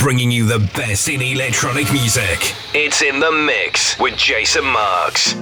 bringing you the best in electronic music. It's in the mix with Jason Marks.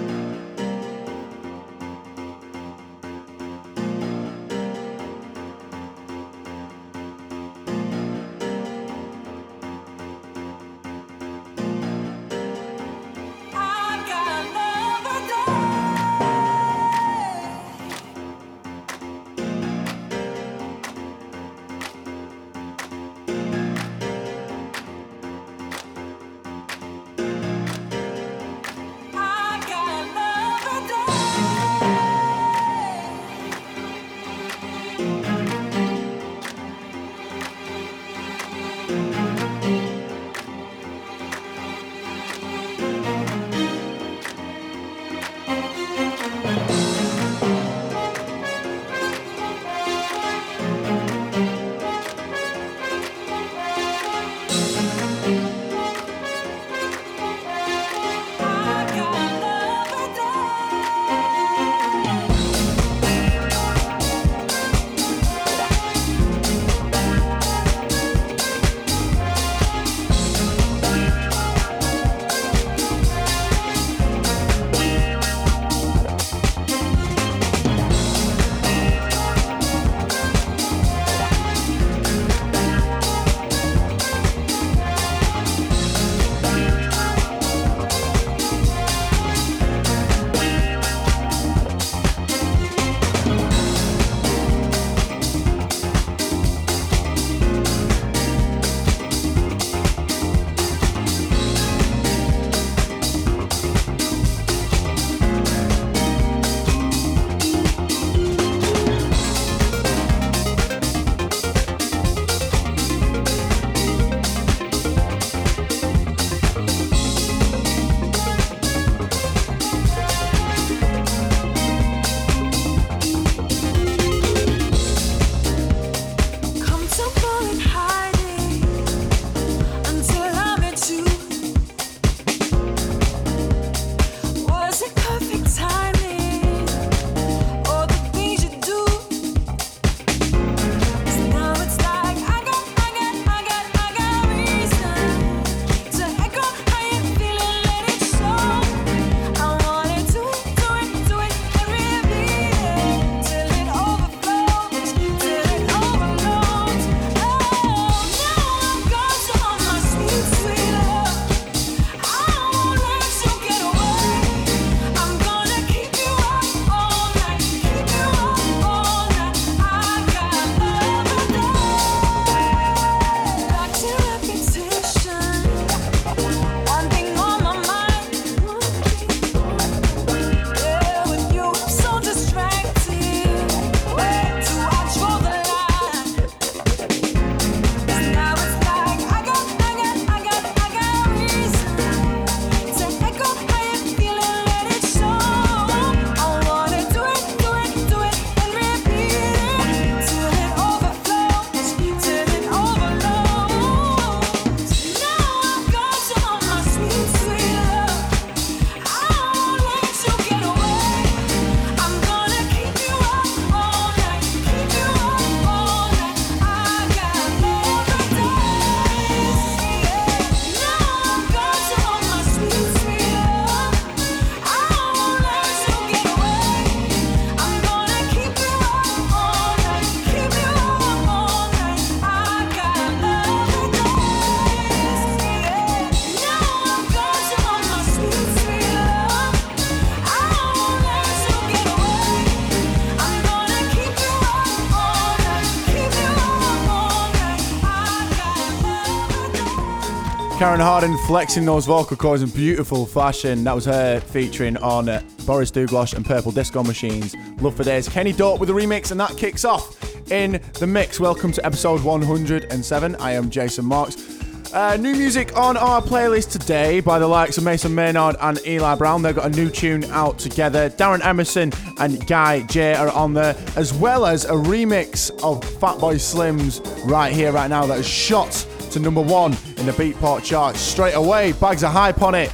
Karen Harding flexing those vocal cords in beautiful fashion. That was her featuring on uh, Boris Dlugosch and Purple Disco Machines. Love for days. Kenny Dope with a remix, and that kicks off in the mix. Welcome to episode 107. I am Jason Marks. Uh, new music on our playlist today by the likes of Mason Maynard and Eli Brown. They've got a new tune out together. Darren Emerson and Guy J are on there, as well as a remix of Fatboy Slim's right here, right now, that is shot to number one in the Beatport charts straight away. Bags of hype on it,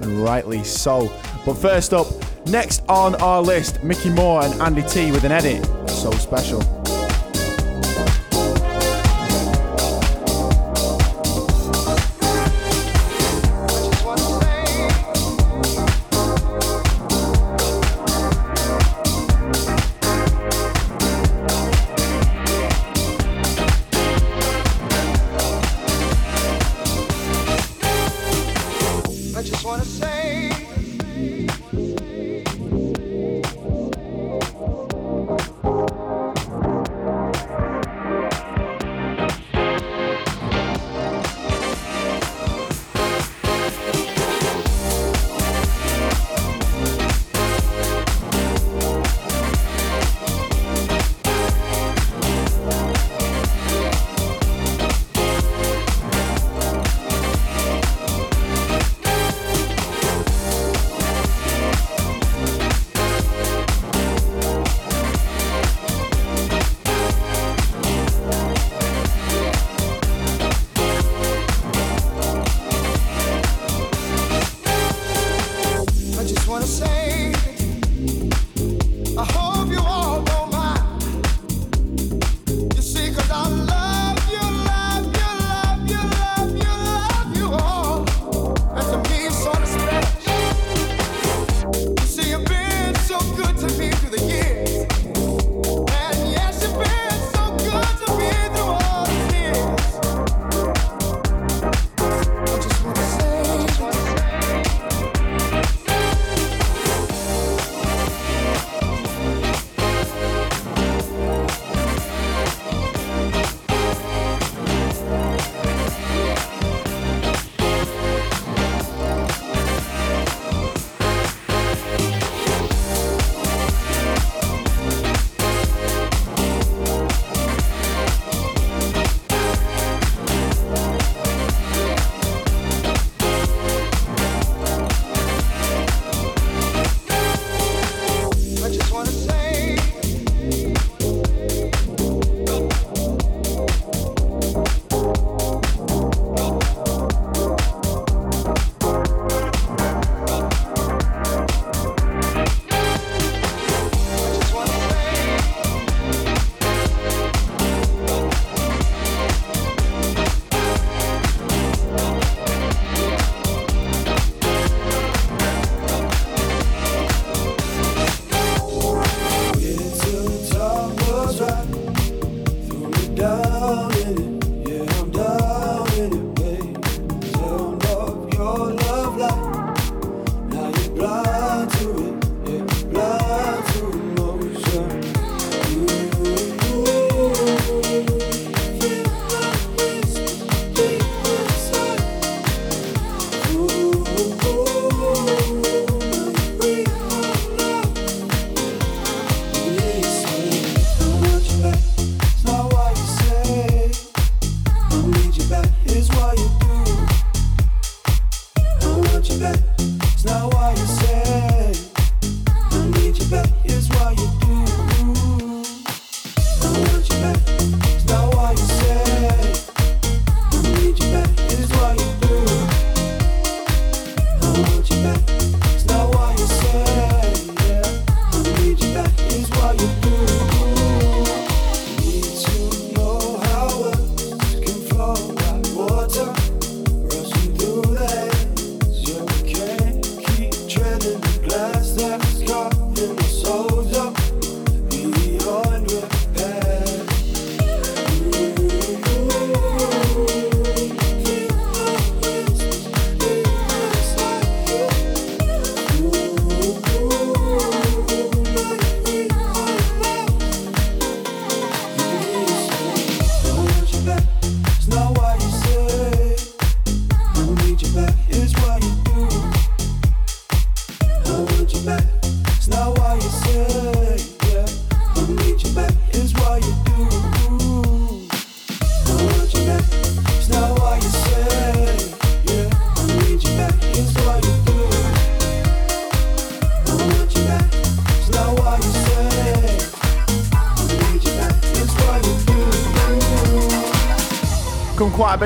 and rightly so. But first up, next on our list, Mickey Moore and Andy T with an edit. So special.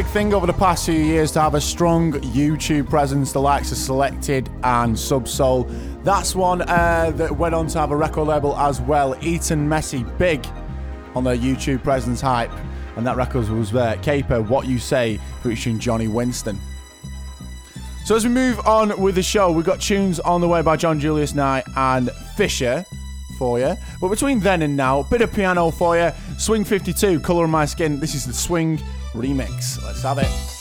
Big thing over the past few years to have a strong YouTube presence, the likes of Selected and Subsoul. That's one uh, that went on to have a record label as well. Eton Messy, big on their YouTube presence hype. And that record was there. Caper, What You Say, featuring Johnny Winston. So as we move on with the show, we've got tunes on the way by John Julius Knight and Fisher for you. But between then and now, a bit of piano for you. Swing 52, Colour of My Skin. This is the Swing remix. Let's have it.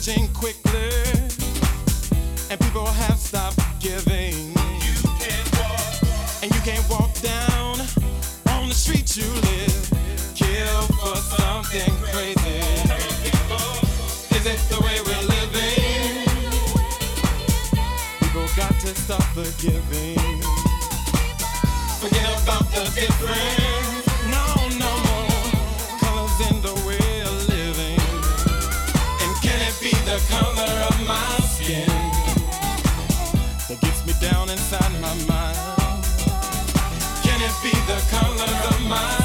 changing quickly, and people have stopped giving. You can't walk, and you can't walk down on the street you live. Kill for something crazy. Is it the way we're living? People got to stop forgiving. my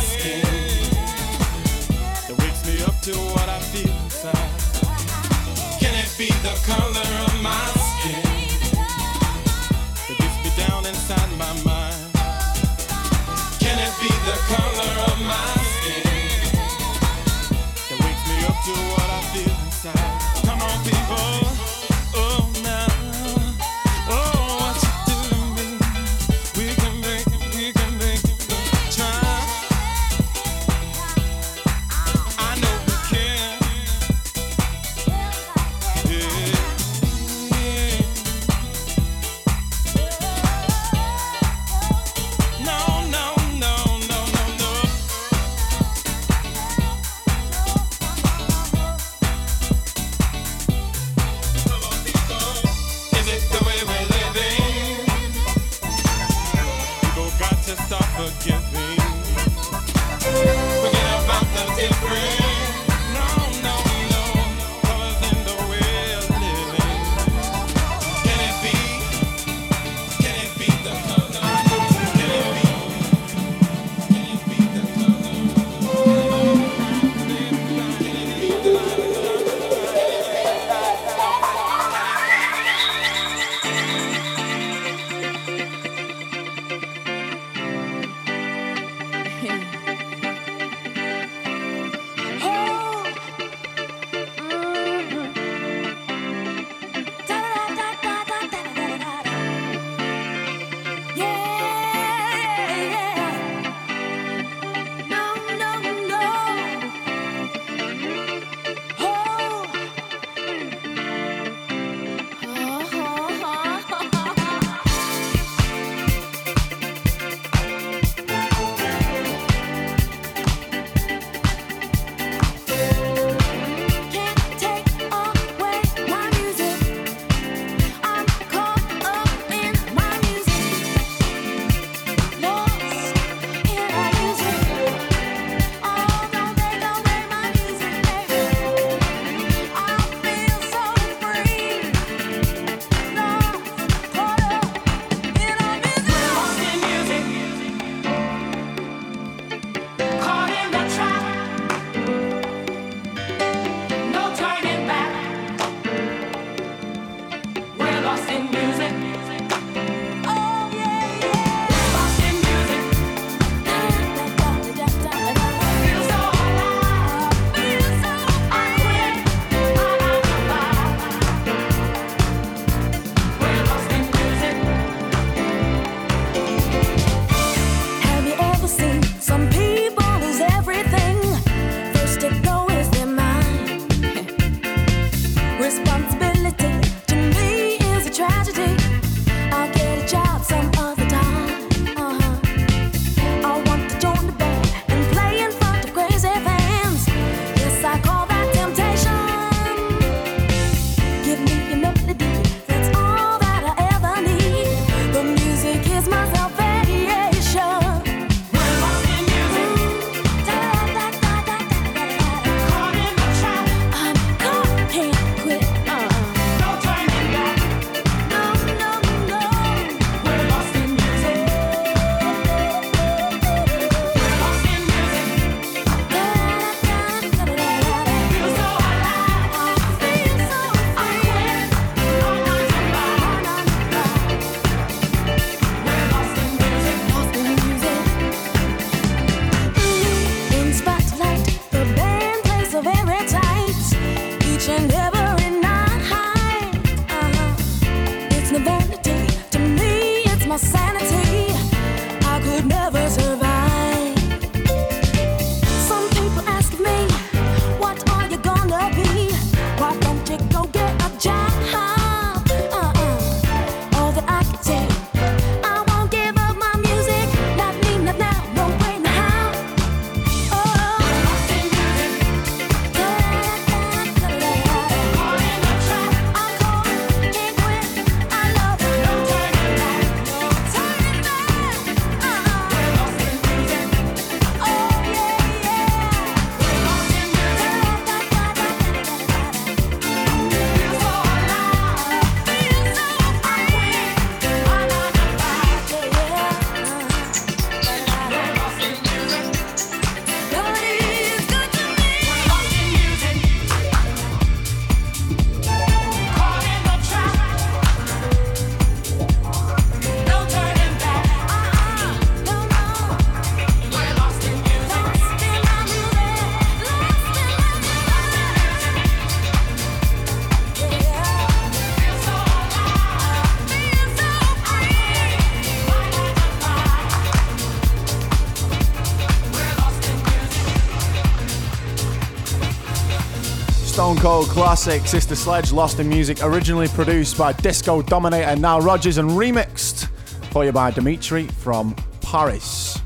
Classic Sister Sledge Lost in Music, originally produced by Disco Dominator Nile Rodgers and remixed for you by Dimitri from Paris.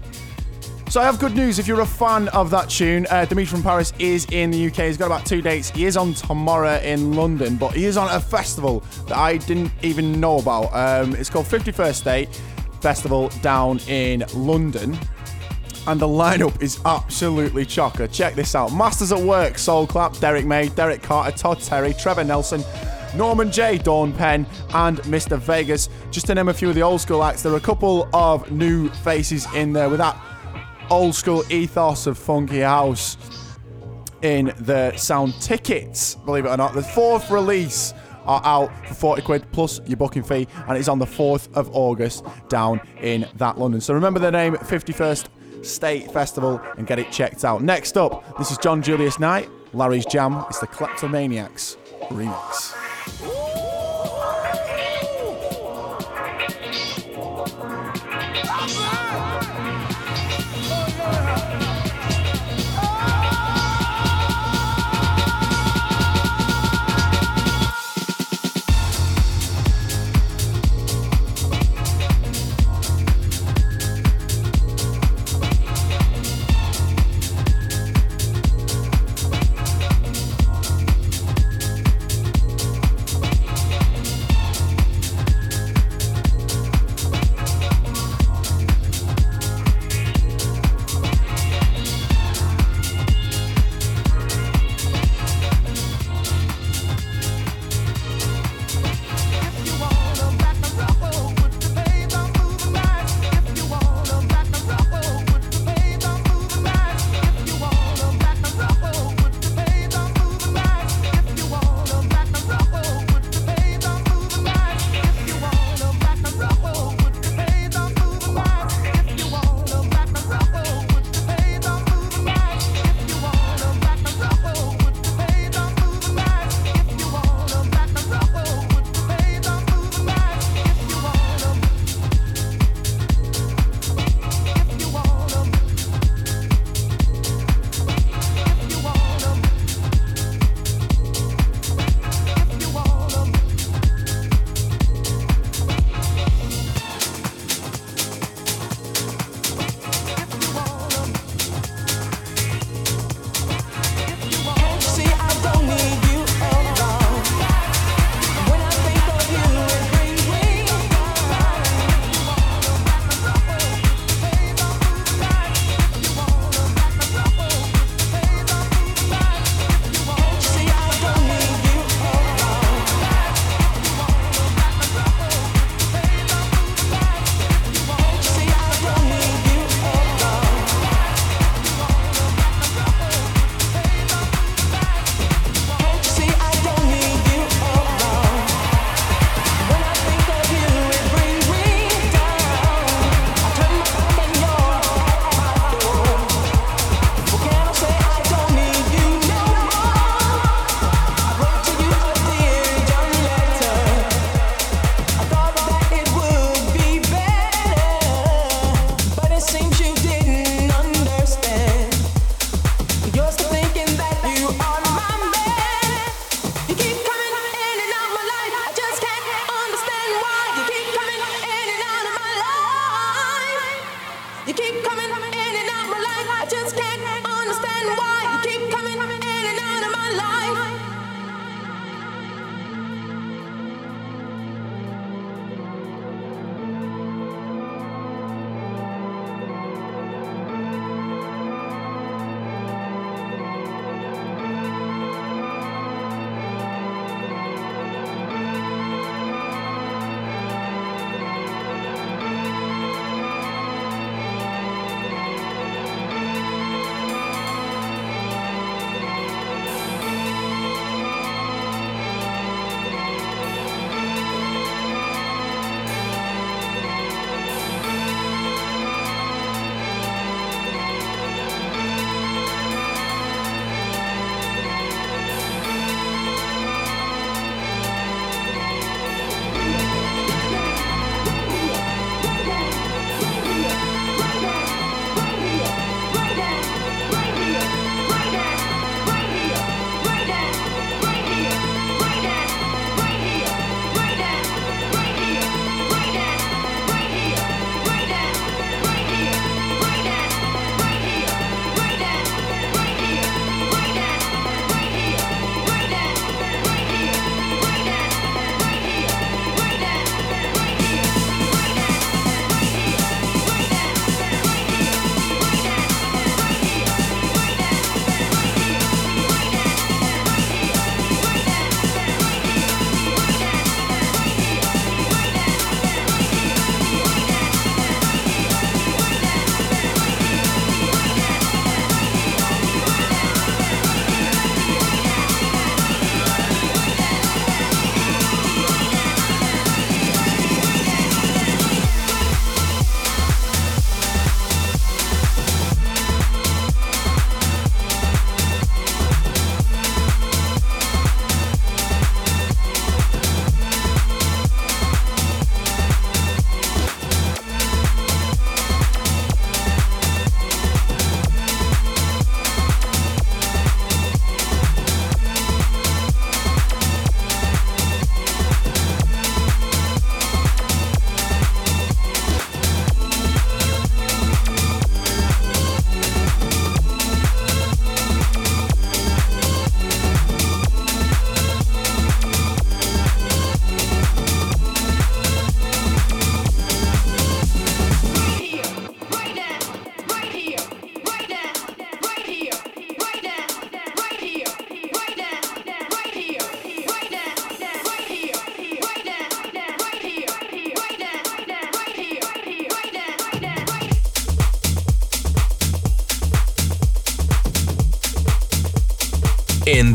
So I have good news if you're a fan of that tune. Uh, Dimitri from Paris is in the UK. He's got about two dates. He is on tomorrow in London, but he is on a festival that I didn't even know about. Um, it's called 51st State Festival down in London and the lineup is absolutely chocker. Check this out Masters at Work, Soul Clap, Derrick May, Derrick Carter, Todd Terry, Trevor Nelson. Norman Jay, Dawn Penn, and Mr. Vegas. Just to name a few of the old school acts, there are a couple of new faces in there with that old school ethos of funky house in the sound tickets, believe it or not. The fourth release are out for 40 quid plus your booking fee, and it's on the 4th of August down in that London. So remember the name 51st State Festival and get it checked out. Next up, this is John Julius Knight, Larry's Jam. It's the Kleptomaniacs remix.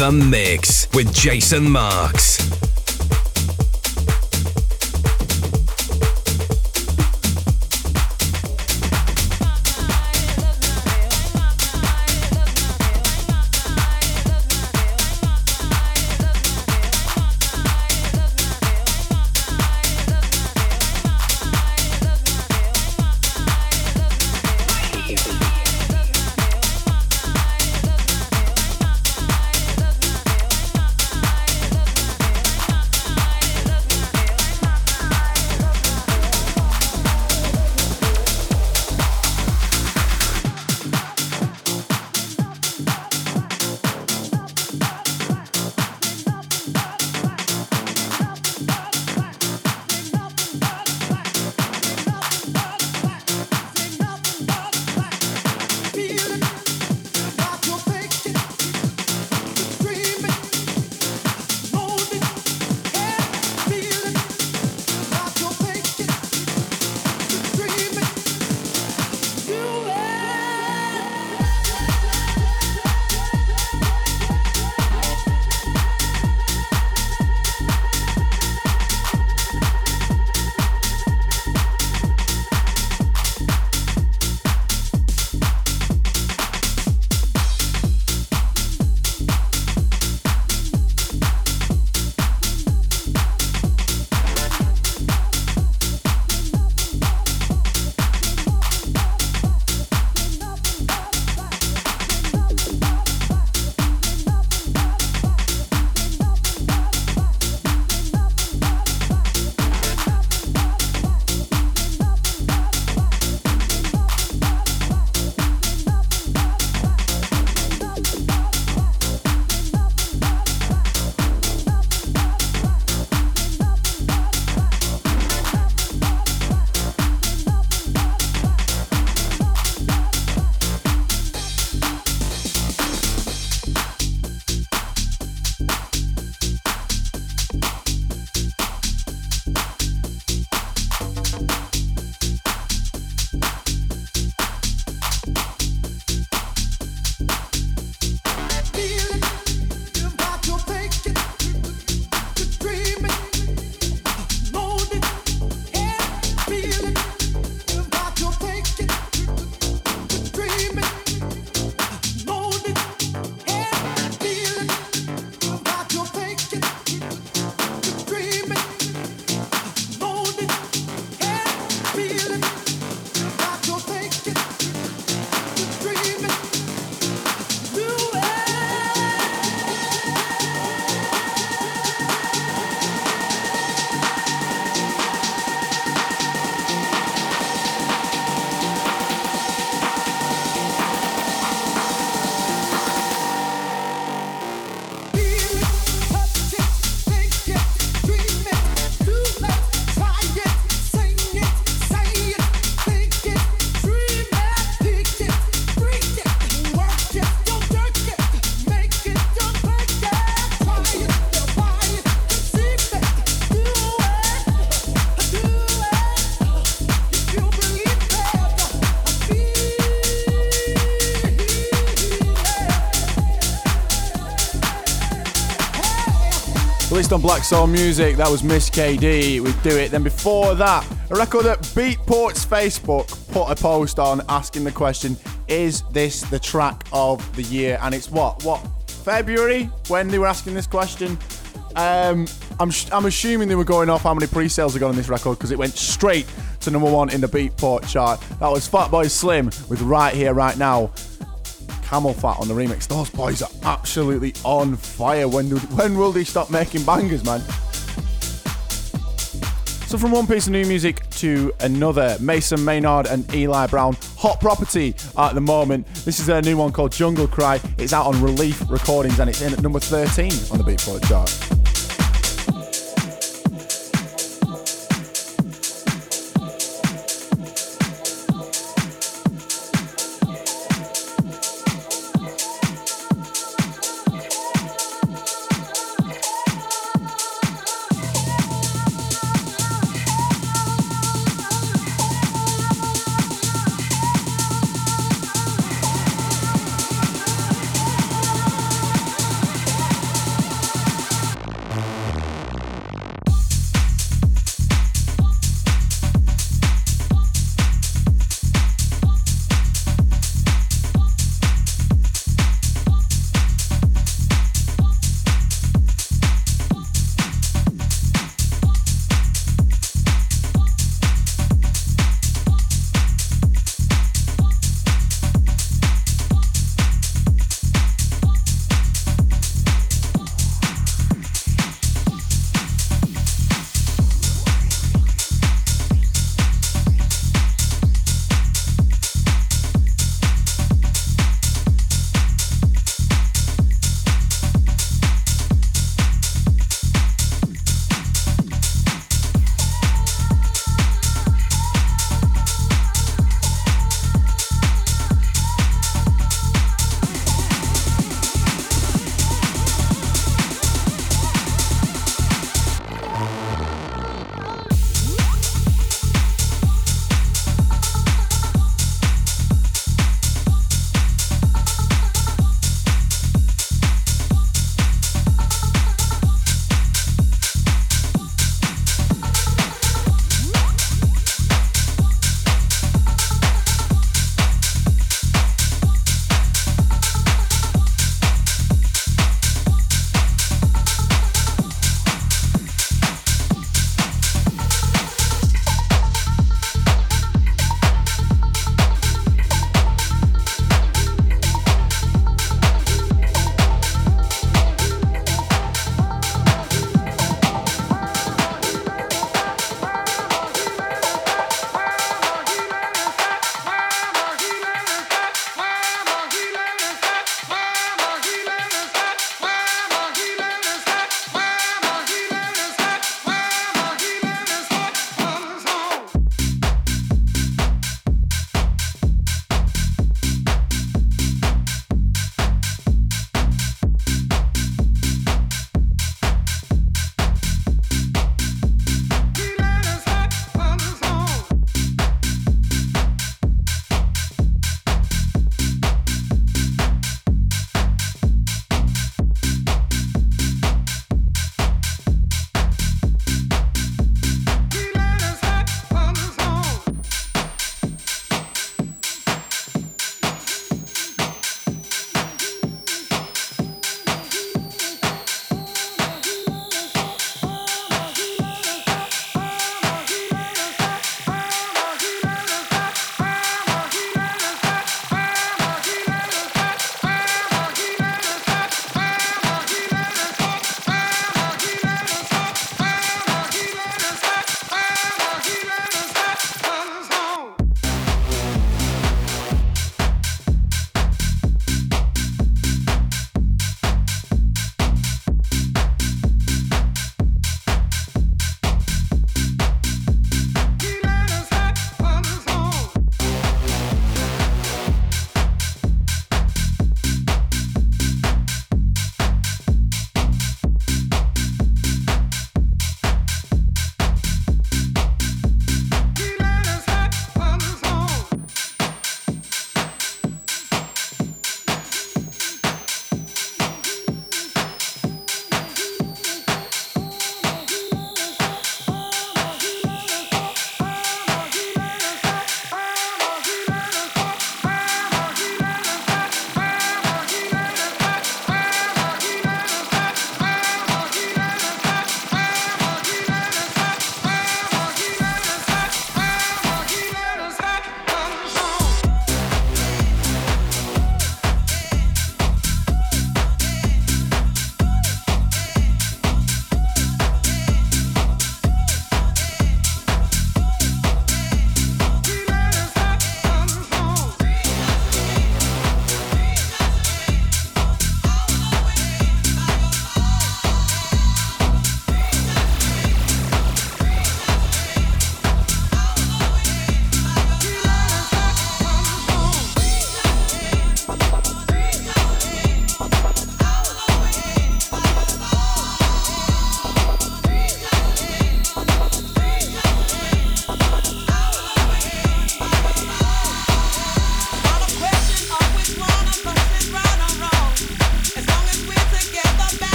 The mix with Jason Marks. Released on Black Soul Music. That was Miss KD with Do It. Then before that, a record that Beatport's Facebook put a post on asking the question, is this the track of the year? And it's what? What? February when they were asking this question. Um, I'm, I'm assuming they were going off how many pre-sales they got on this record because it went straight to number one in the Beatport chart. That was Fatboy Slim with Right Here, Right Now. CamelPhat on the remix. Those boys are absolutely on fire. When, do, when will they stop making bangers, man? So from one piece of new music to another, Mason Maynard and Eli Brown, hot property at the moment. This is their new one called Jungle Cry. It's out on Relief Recordings and it's in at number 13 on the Beatport chart.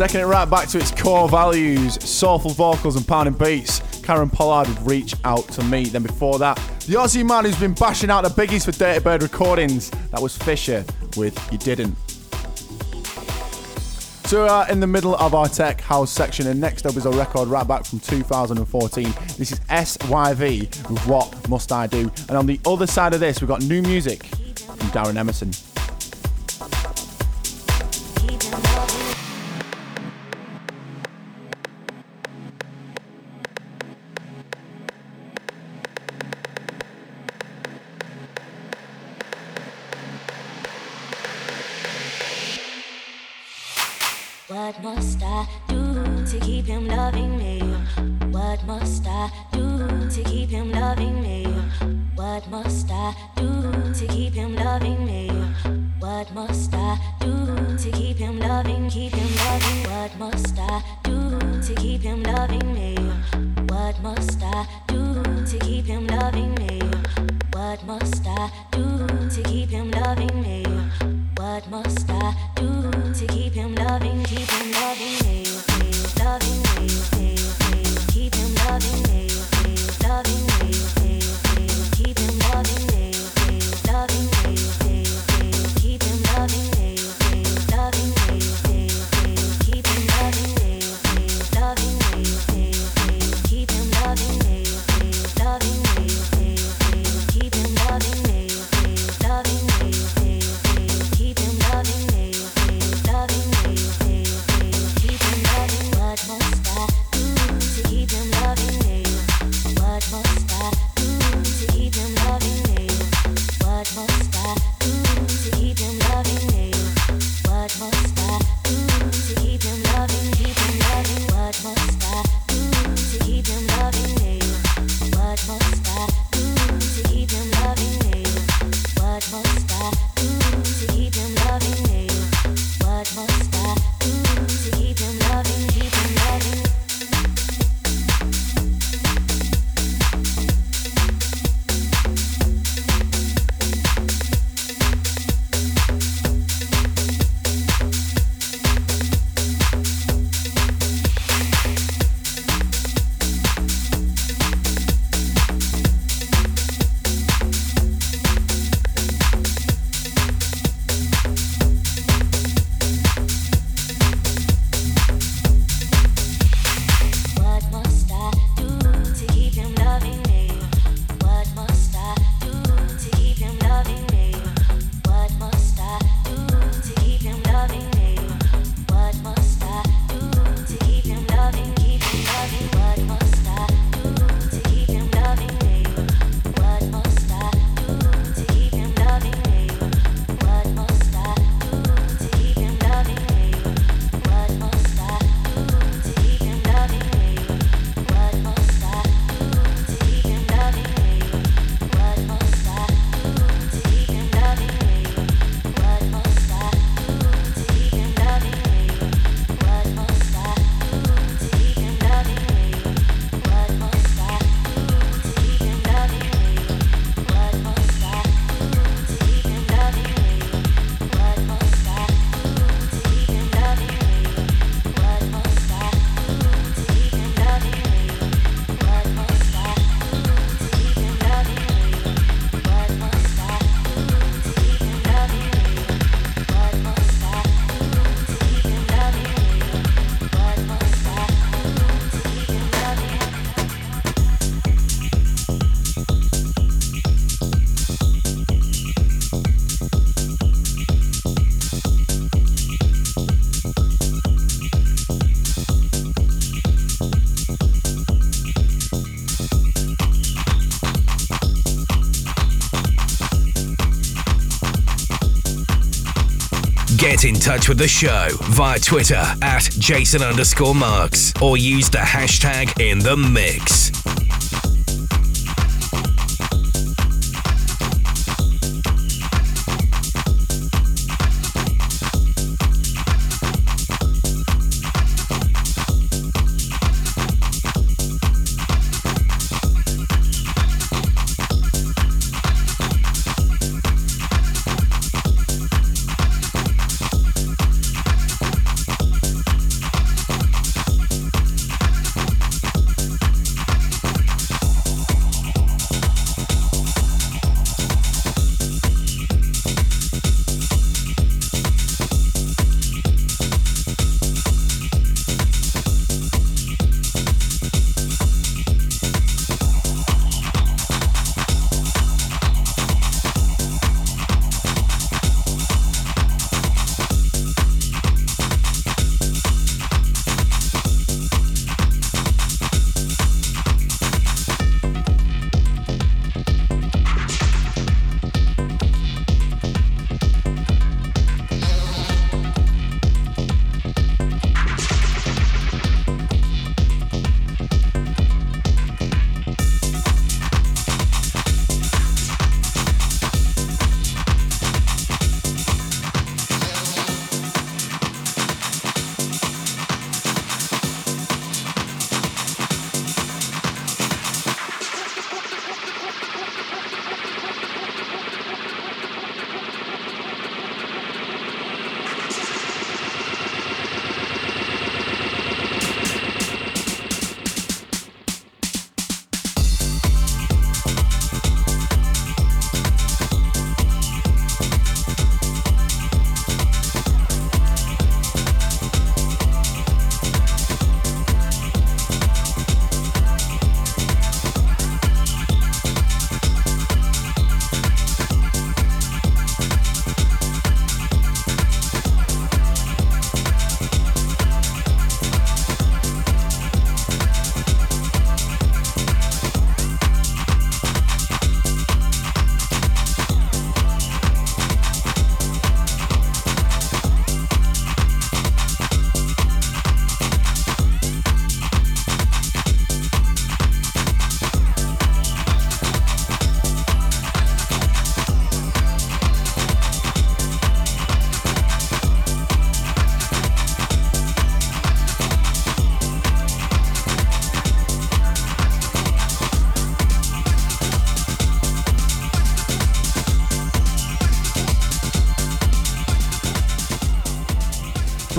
Taking it right back to its core values, soulful vocals and pounding beats. Karen Pollard would reach out to me. Then before that, the Aussie man who's been bashing out the biggies for Dirtybird Recordings. That was Fisher with Ya Kidding. So are in the middle of our tech house section, and next up is a record right back from 2014. This is SYV with What Must I Do? And on the other side of this, we've got new music from Darren Emerson. What must I do to keep him loving me? What must I do to keep him loving me? What must I do to keep him loving me? What must I do to keep him loving, keep him loving? What must I do to keep him loving me? What must I do to keep him loving me? What must I do to keep him loving me? What must I Keep him loving me, loving me, loving me, keep him loving me. Get in touch with the show via Twitter at Jason underscore Marks or use the hashtag in the mix.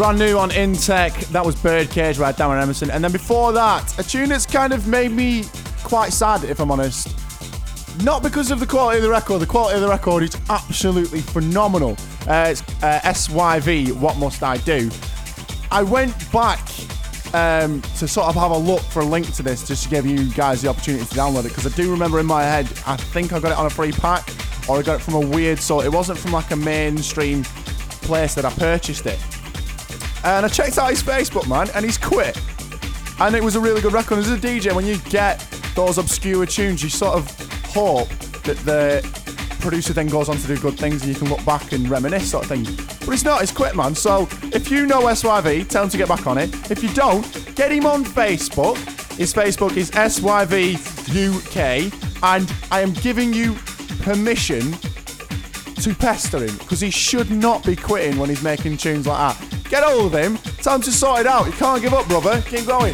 Brand new on Intec. That was Birdcage by Darren Emerson. And then before that, a tune that's kind of made me quite sad, if I'm honest. Not because of the quality of the record. The quality of the record is absolutely phenomenal. Uh, it's uh, SYV, What Must I Do? I went back um, to sort of have a look for a link to this just to give you guys the opportunity to download it because I do remember in my head, I think I got it on a free pack or I got it from a weird sort. It wasn't from like a mainstream place that I purchased it. And I checked out his Facebook, man, and he's quit. And it was a really good record. As a DJ, when you get those obscure tunes, you sort of hope that the producer then goes on to do good things and you can look back and reminisce, sort of thing. But it's not, it's quit, man. So if you know SYV, tell him to get back on it. If you don't, get him on Facebook. His Facebook is SYV UK, and I am giving you permission to pester him because he should not be quitting when he's making tunes like that. Get hold of him, Time to sort it out. You can't give up, brother. Keep going.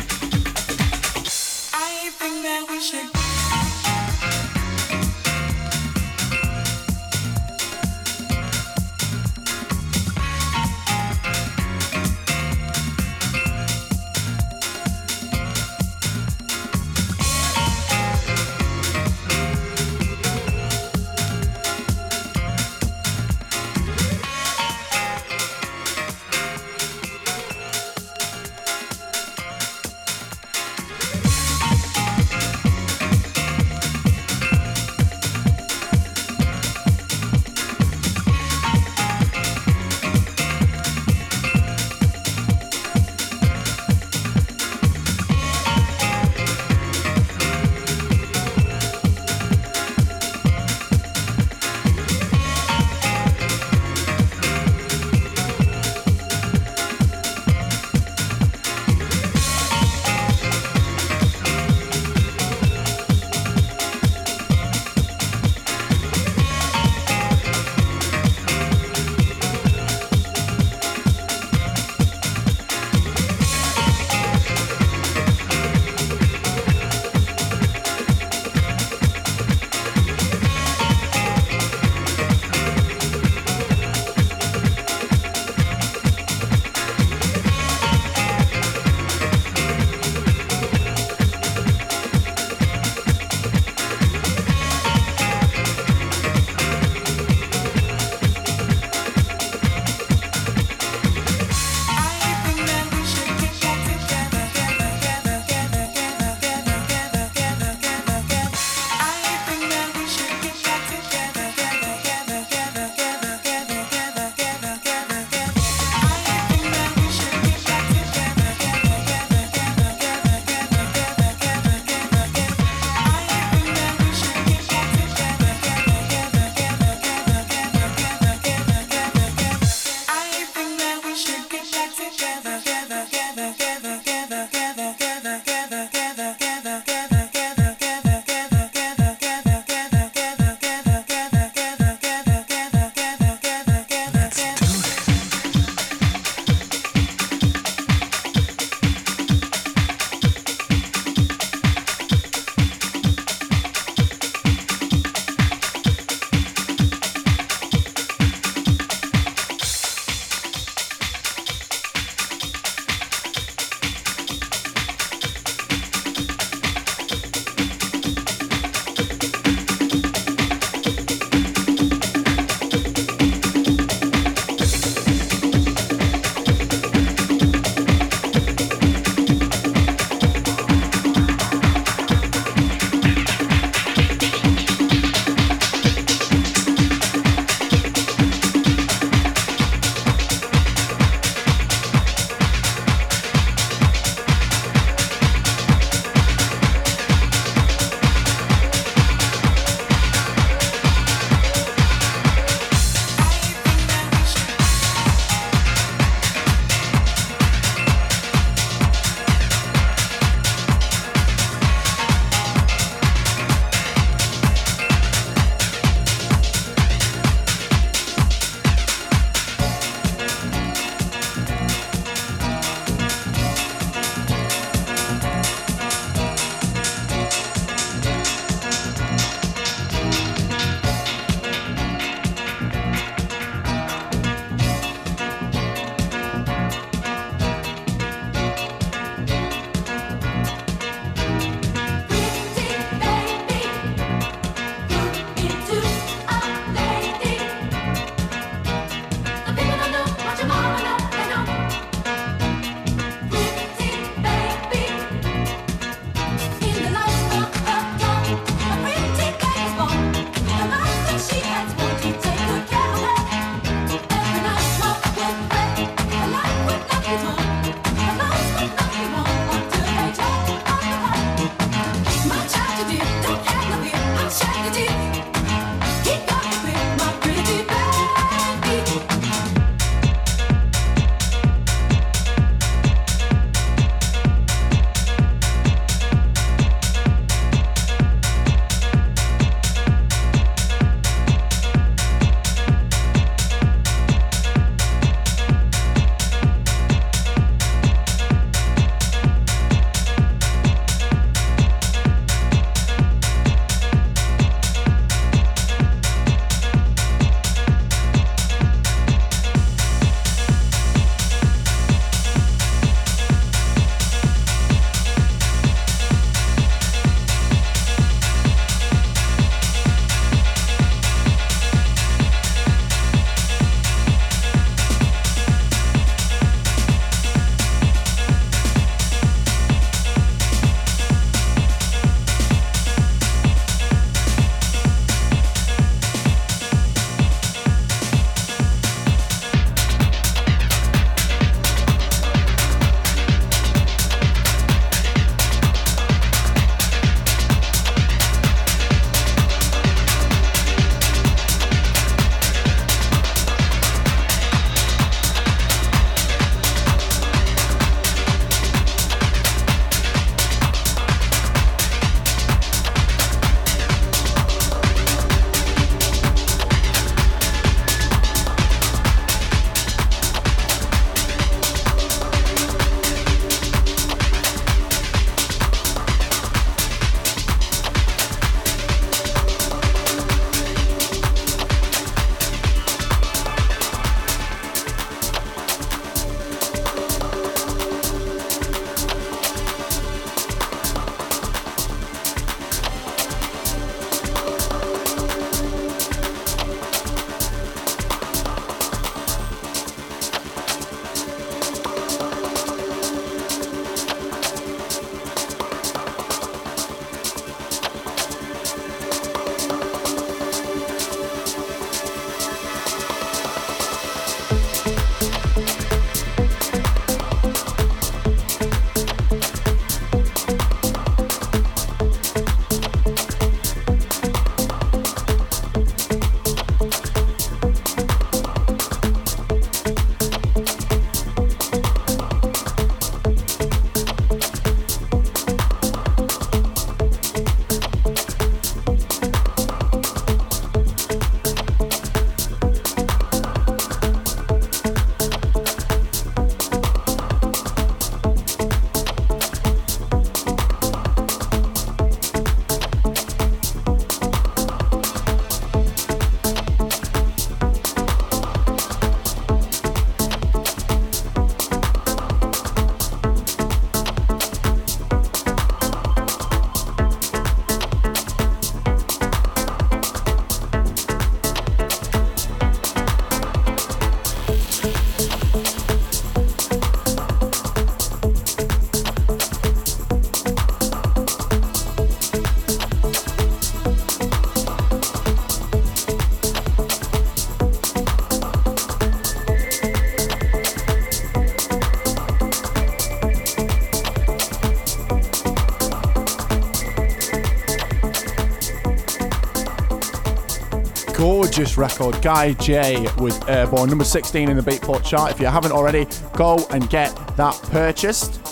Record. Guy J with Airborne, number 16 in the Beatport chart. If you haven't already, go and get that purchased.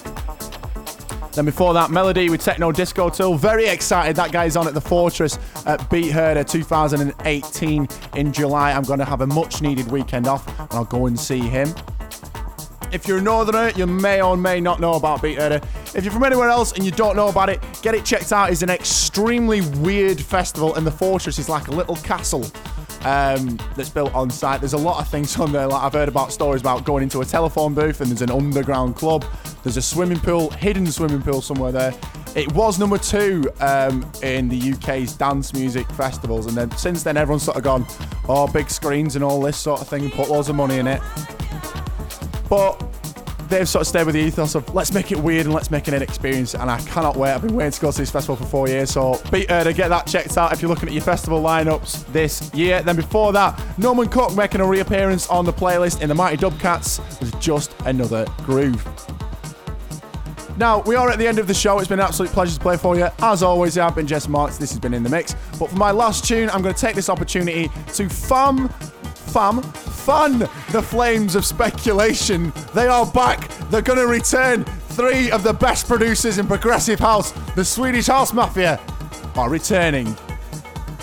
Then before that, Melody with Techno Disco Tool. Very excited. That guy's on at the Fortress at Beat Herder 2018 in July. I'm going to have a much needed weekend off and I'll go and see him. If you're a northerner, you may or may not know about Beat Herder. If you're from anywhere else and you don't know about it, get it checked out. It's an extremely weird festival, and the Fortress is like a little castle um, that's built on site. There's a lot of things on there. Like I've heard about stories about going into a telephone booth and there's an underground club. There's a swimming pool, hidden swimming pool somewhere there. It was number two um, in the UK's dance music festivals, and then since then everyone's sort of gone, oh, big screens and all this sort of thing, and put loads of money in it. But they've sort of stayed with the ethos of let's make it weird and let's make it an experience. And I cannot wait. I've been waiting to go to this festival for four years. So be sure to get that checked out if you're looking at your festival lineups this year. Then before that, Norman Cook making a reappearance on the playlist in the Mighty Dub Katz with just another groove. Now, we are at the end of the show. It's been an absolute pleasure to play for you. As always, I've been Jess Marks. This has been In The Mix. But for my last tune, I'm going to take this opportunity to fam, fam, fun the flames of speculation. They are back. They're going to return. Three of the best producers in Progressive House, the Swedish House Mafia, are returning.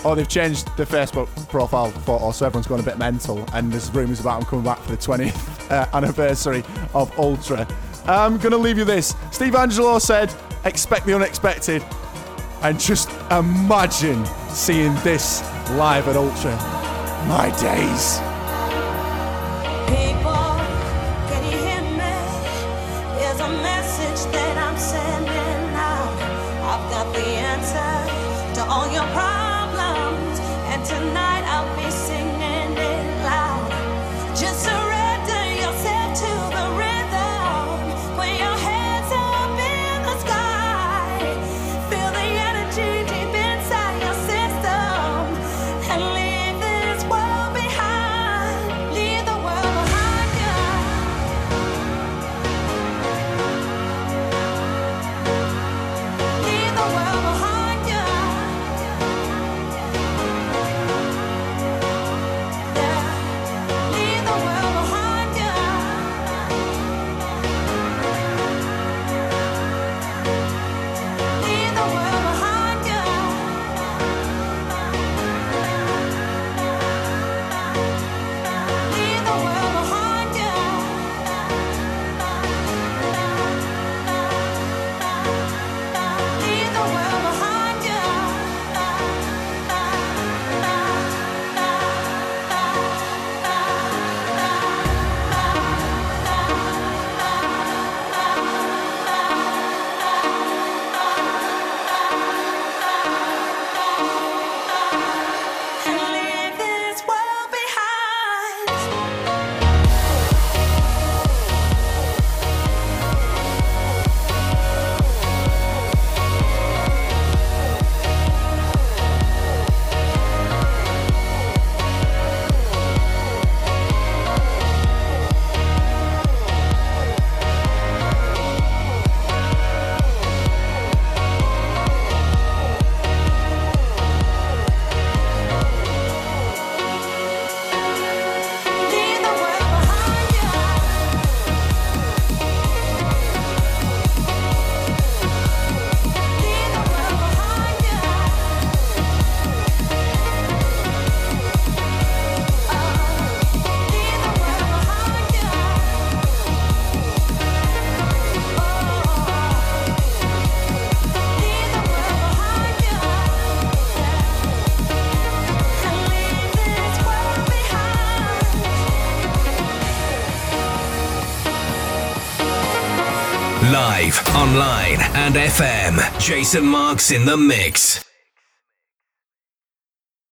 Oh, they've changed the Facebook profile photo, so everyone's gone a bit mental. And there's rumours about them coming back for the 20th uh, anniversary of Ultra. I'm going to leave you this. Steve Angello said, expect the unexpected. And just imagine seeing this live at Ultra. My days. People, online, and FM. Jason Marks in the mix.